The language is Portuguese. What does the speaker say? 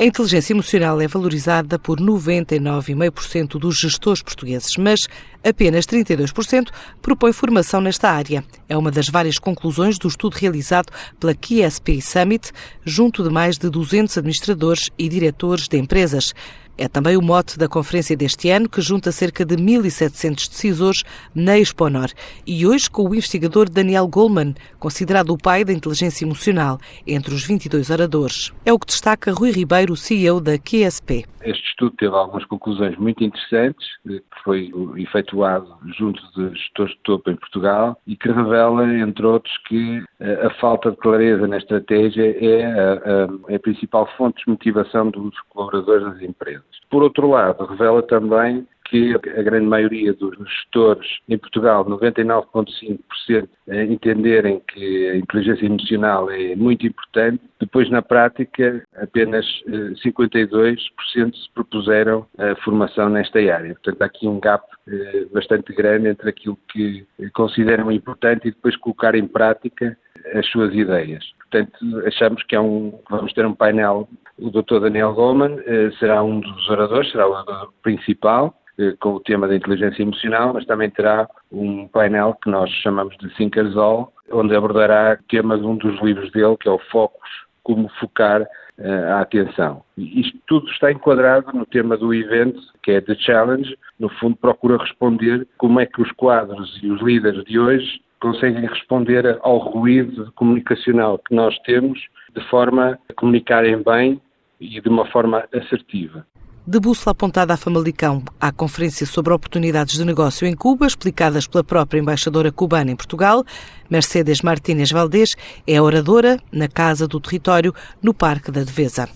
A inteligência emocional é valorizada por 99,5% dos gestores portugueses, mas apenas 32% propõe formação nesta área. É uma das várias conclusões do estudo realizado pela QSP Summit, junto de mais de 200 administradores e diretores de empresas. É também o mote da conferência deste ano, que junta cerca de 1.700 decisores na Exponor. E hoje com o investigador Daniel Goldman, considerado o pai da inteligência emocional, entre os 22 oradores. É o que destaca Rui Ribeiro, CEO da QSP. Este estudo teve algumas conclusões muito interessantes, que foi efetuado junto de gestores de topo em Portugal e que revela, entre outros, que eh, a falta de clareza na estratégia é a, a, é a principal fonte de motivação dos colaboradores das empresas. Por outro lado, revela também que a grande maioria dos gestores em Portugal, 99,5%, eh, entenderem que a inteligência emocional é muito importante. Depois, na prática, apenas 52% eh, se propuseram a formação nesta área. Portanto, há aqui um gap eh, bastante grande entre aquilo que consideram importante e depois colocar em prática as suas ideias. Portanto, achamos que é um, vamos ter um painel. O Dr. Daniel Goldman eh, será um dos oradores, será o orador principal, com o tema da inteligência emocional, mas também terá um painel que nós chamamos de Thinkers All, onde abordará o tema de um dos livros dele, que é o Focus, como focar uh, a atenção. Isto tudo está enquadrado no tema do evento, que é The Challenge, no fundo procura responder como é que os quadros e os líderes de hoje conseguem responder ao ruído comunicacional que nós temos de forma a comunicarem bem e de uma forma assertiva. De bússola apontada à Famalicão, à conferência sobre oportunidades de negócio em Cuba, explicadas pela própria embaixadora cubana em Portugal, Mercedes Martínez Valdés é oradora na Casa do Território, no Parque da Devesa.